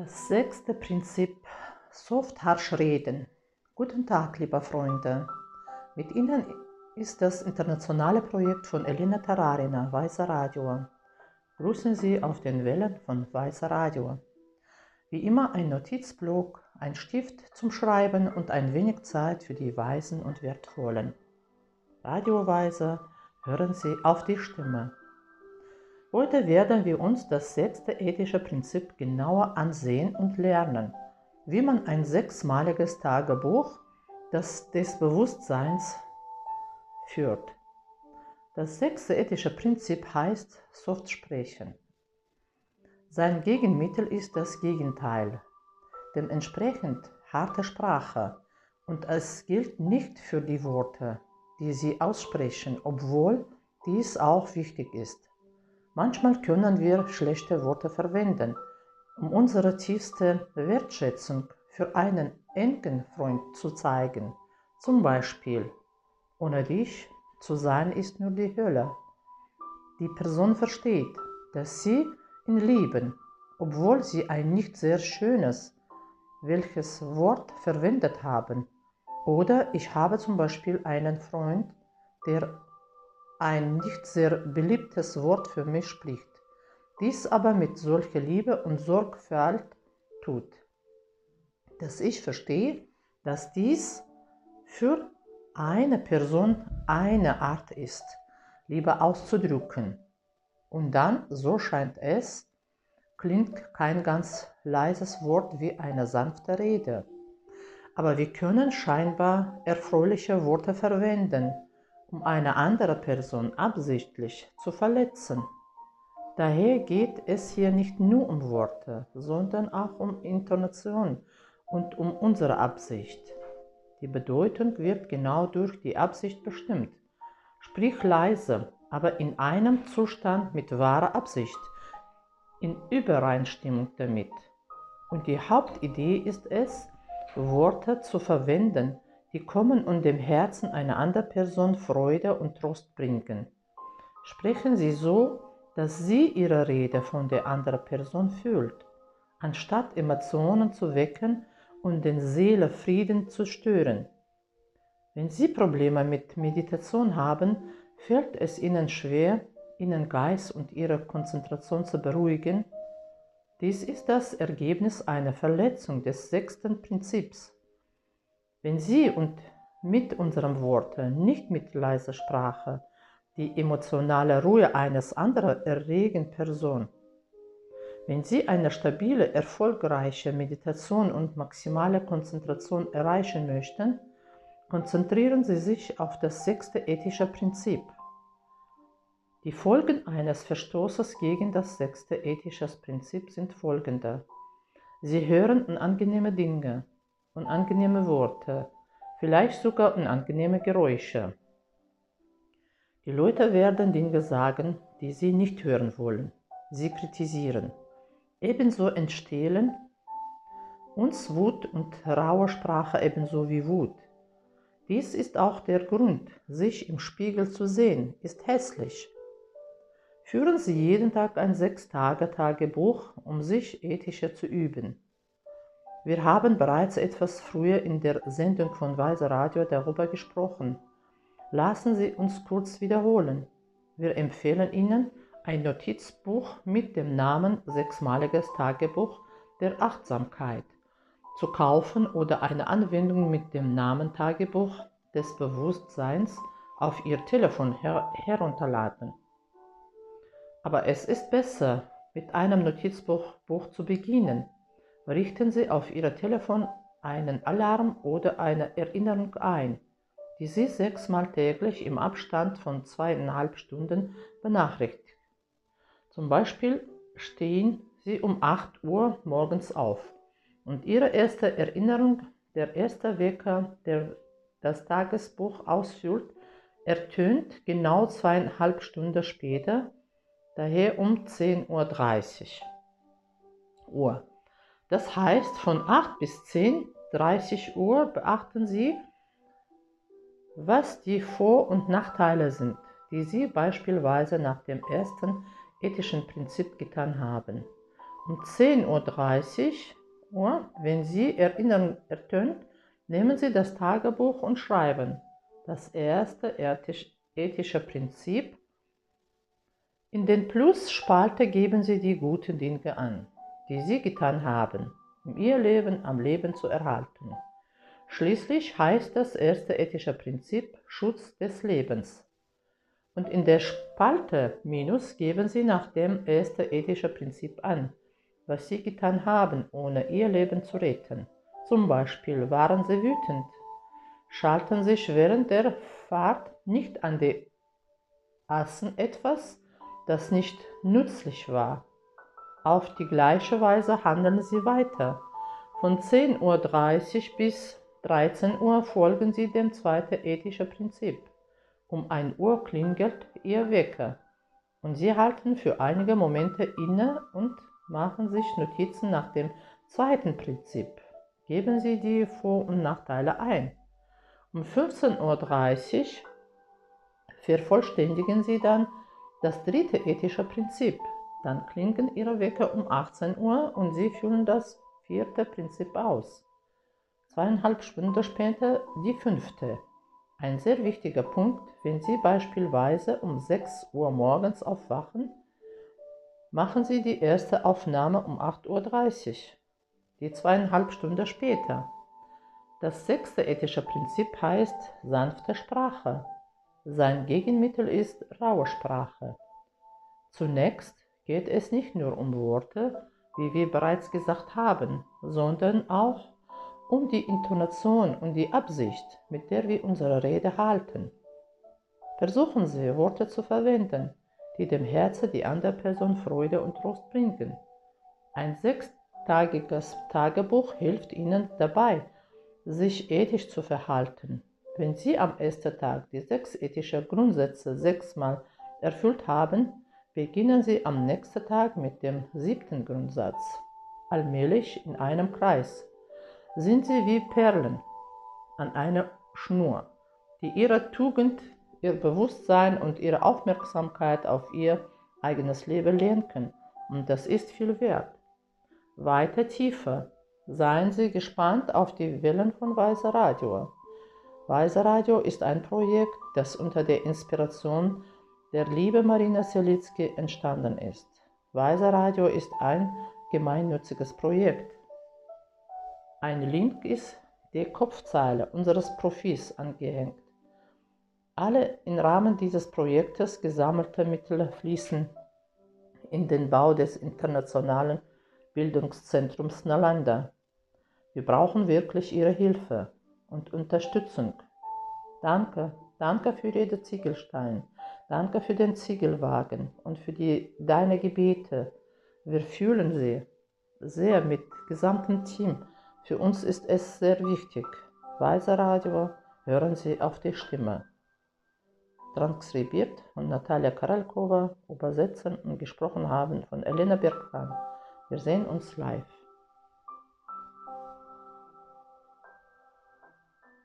Das sechste Prinzip, soft harsch reden. Guten Tag, liebe Freunde. Mit Ihnen ist das internationale Projekt von Elena Tararina, Weißer Radio. Grüßen Sie auf den Wellen von Weißer Radio. Wie immer ein Notizblock, ein Stift zum Schreiben und ein wenig Zeit für die Weisen und Wertvollen. Radioweise, hören Sie auf die Stimme. Heute werden wir uns das sechste ethische Prinzip genauer ansehen und lernen, wie man ein sechsmaliges Tagebuch das des Bewusstseins führt. Das sechste ethische Prinzip heißt soft sprechen. Sein Gegenmittel ist das Gegenteil, dementsprechend harte Sprache, und es gilt nicht für die Worte, die sie aussprechen, obwohl dies auch wichtig ist. Manchmal können wir schlechte Worte verwenden, um unsere tiefste Wertschätzung für einen engen Freund zu zeigen. Zum Beispiel, ohne dich zu sein ist nur die Hölle. Die Person versteht, dass sie ihn lieben, obwohl sie ein nicht sehr schönes, welches Wort verwendet haben. Oder ich habe zum Beispiel einen Freund, der ein nicht sehr beliebtes Wort für mich spricht, dies aber mit solcher Liebe und Sorgfalt tut, dass ich verstehe, dass dies für eine Person eine Art ist, Liebe auszudrücken. Und dann, so scheint es, klingt kein ganz leises Wort wie eine sanfte Rede. Aber wir können scheinbar erfreuliche Worte verwenden, um eine andere Person absichtlich zu verletzen. Daher geht es hier nicht nur um Worte, sondern auch um Intonation und um unsere Absicht. Die Bedeutung wird genau durch die Absicht bestimmt. Sprich leise, aber in einem Zustand mit wahrer Absicht, in Übereinstimmung damit. Und die Hauptidee ist es, Worte zu verwenden, die kommen und dem Herzen einer anderen Person Freude und Trost bringen. Sprechen Sie so, dass sie ihre Rede von der anderen Person fühlt, anstatt Emotionen zu wecken und den Seelenfrieden zu stören. Wenn Sie Probleme mit Meditation haben, fällt es Ihnen schwer, Ihren Geist und Ihre Konzentration zu beruhigen. Dies ist das Ergebnis einer Verletzung des sechsten Prinzips. Wenn Sie und mit unserem Worte, nicht mit leiser Sprache, die emotionale Ruhe eines anderen erregen Person. Wenn Sie eine stabile, erfolgreiche Meditation und maximale Konzentration erreichen möchten, konzentrieren Sie sich auf das sechste ethische Prinzip. Die Folgen eines Verstoßes gegen das sechste ethische Prinzip sind folgende. Sie hören unangenehme Dinge, unangenehme Worte, vielleicht sogar unangenehme Geräusche. Die Leute werden Dinge sagen, die sie nicht hören wollen. Sie kritisieren. Ebenso entstehen uns Wut und raue Sprache ebenso wie Wut. Dies ist auch der Grund, sich im Spiegel zu sehen, ist hässlich. Führen Sie jeden Tag ein Sechs-Tage-Tagebuch, um sich ethischer zu üben. Wir haben bereits etwas früher in der Sendung von Weise Radio darüber gesprochen. Lassen Sie uns kurz wiederholen. Wir empfehlen Ihnen ein Notizbuch mit dem Namen Sechsmaliges Tagebuch der Achtsamkeit zu kaufen oder eine Anwendung mit dem Namen Tagebuch des Bewusstseins auf Ihr Telefon her herunterladen. Aber es ist besser, mit einem Notizbuch Buch zu beginnen richten Sie auf Ihr Telefon einen Alarm oder eine Erinnerung ein, die Sie sechsmal täglich im Abstand von zweieinhalb Stunden benachrichtigt. Zum Beispiel stehen Sie um 8 Uhr morgens auf und Ihre erste Erinnerung, der erste Wecker, der das Tagesbuch ausfüllt, ertönt genau zweieinhalb Stunden später, daher um 10.30 Uhr. Das heißt, von 8 bis 10, 30 Uhr beachten Sie, was die Vor- und Nachteile sind, die Sie beispielsweise nach dem ersten ethischen Prinzip getan haben. Um 10.30 Uhr, wenn Sie Erinnern ertönt, nehmen Sie das Tagebuch und schreiben das erste ethische Prinzip. In den Plus-Spalte geben Sie die guten Dinge an, die Sie getan haben, um Ihr Leben am Leben zu erhalten. Schließlich heißt das erste ethische Prinzip Schutz des Lebens. Und in der Spalte Minus geben Sie nach dem ersten ethischen Prinzip an, was Sie getan haben, ohne Ihr Leben zu retten. Zum Beispiel waren Sie wütend, schalten sich während der Fahrt nicht an die aßen etwas, das nicht nützlich war. Auf die gleiche Weise handeln sie weiter. Von 10.30 Uhr bis 13 Uhr folgen sie dem zweiten ethischen Prinzip. Um 1 Uhr klingelt ihr Wecker und sie halten für einige Momente inne und machen sich Notizen nach dem zweiten Prinzip. Geben Sie die Vor- und Nachteile ein. Um 15.30 Uhr vervollständigen Sie dann das dritte ethische Prinzip. Dann klingen Ihre Wecker um 18 Uhr und Sie führen das vierte Prinzip aus. Zweieinhalb Stunden später die fünfte. Ein sehr wichtiger Punkt, wenn Sie beispielsweise um 6 Uhr morgens aufwachen, machen Sie die erste Aufnahme um 8.30 Uhr, die zweieinhalb Stunden später. Das sechste ethische Prinzip heißt sanfte Sprache. Sein Gegenmittel ist raue Sprache. Zunächst geht es nicht nur um Worte, wie wir bereits gesagt haben, sondern auch um die Intonation und die Absicht, mit der wir unsere Rede halten. Versuchen Sie, Worte zu verwenden, die dem Herzen die andere Person Freude und Trost bringen. Ein sechstagiges Tagebuch hilft Ihnen dabei, sich ethisch zu verhalten. Wenn Sie am ersten Tag die sechs ethischen Grundsätze sechsmal erfüllt haben, beginnen Sie am nächsten Tag mit dem siebten Grundsatz. Allmählich in einem Kreis sind Sie wie Perlen an einer Schnur, die Ihre Tugend, Ihr Bewusstsein und Ihre Aufmerksamkeit auf Ihr eigenes Leben lenken. Und das ist viel wert. Weiter tiefer Seien Sie gespannt auf die Wellen von Weiser Radio. Weiser Radio ist ein Projekt, das unter der Inspiration der liebe Marina Selitzky entstanden ist. Weiser Radio ist ein gemeinnütziges Projekt. Ein Link ist die Kopfzeile unseres Profils angehängt. Alle im Rahmen dieses Projektes gesammelte Mittel fließen in den Bau des internationalen Bildungszentrums Nalanda. Wir brauchen wirklich Ihre Hilfe und Unterstützung. Danke, danke für jeden Ziegelstein. Danke für den Ziegelwagen und für die, deine Gebete. Wir fühlen sie sehr mit gesamtem Team. Für uns ist es sehr wichtig. Weiser Radio, hören Sie auf die Stimme. Transkribiert von Natalia Karalkova, übersetzen und gesprochen haben von Elena Bergmann. Wir sehen uns live.